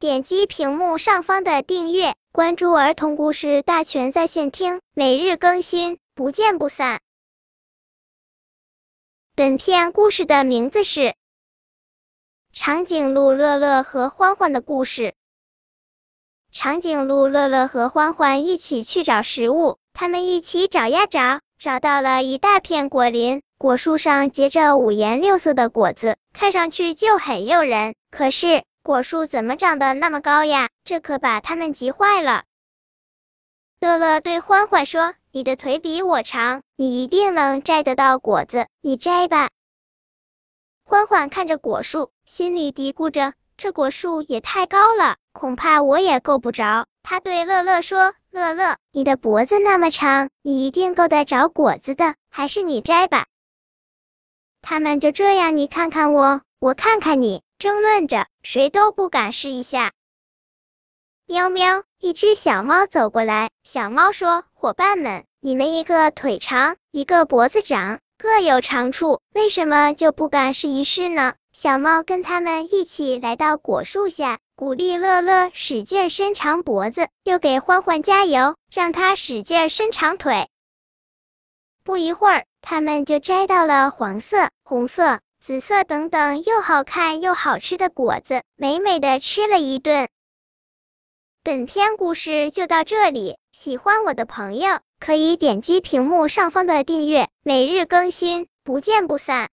点击屏幕上方的订阅，关注儿童故事大全在线听，每日更新，不见不散。本片故事的名字是《长颈鹿乐乐和欢欢的故事》。长颈鹿乐乐和欢欢一起去找食物，他们一起找呀找，找到了一大片果林，果树上结着五颜六色的果子，看上去就很诱人。可是果树怎么长得那么高呀？这可把他们急坏了。乐乐对欢欢说：“你的腿比我长，你一定能摘得到果子，你摘吧。”欢欢看着果树，心里嘀咕着。这果树也太高了，恐怕我也够不着。他对乐乐说：“乐乐，你的脖子那么长，你一定够得着果子的，还是你摘吧。”他们就这样，你看看我，我看看你，争论着，谁都不敢试一下。喵喵，一只小猫走过来，小猫说：“伙伴们，你们一个腿长，一个脖子长，各有长处，为什么就不敢试一试呢？”小猫跟他们一起来到果树下，鼓励乐乐使劲伸长脖子，又给欢欢加油，让他使劲伸长腿。不一会儿，他们就摘到了黄色、红色、紫色等等又好看又好吃的果子，美美的吃了一顿。本篇故事就到这里，喜欢我的朋友可以点击屏幕上方的订阅，每日更新，不见不散。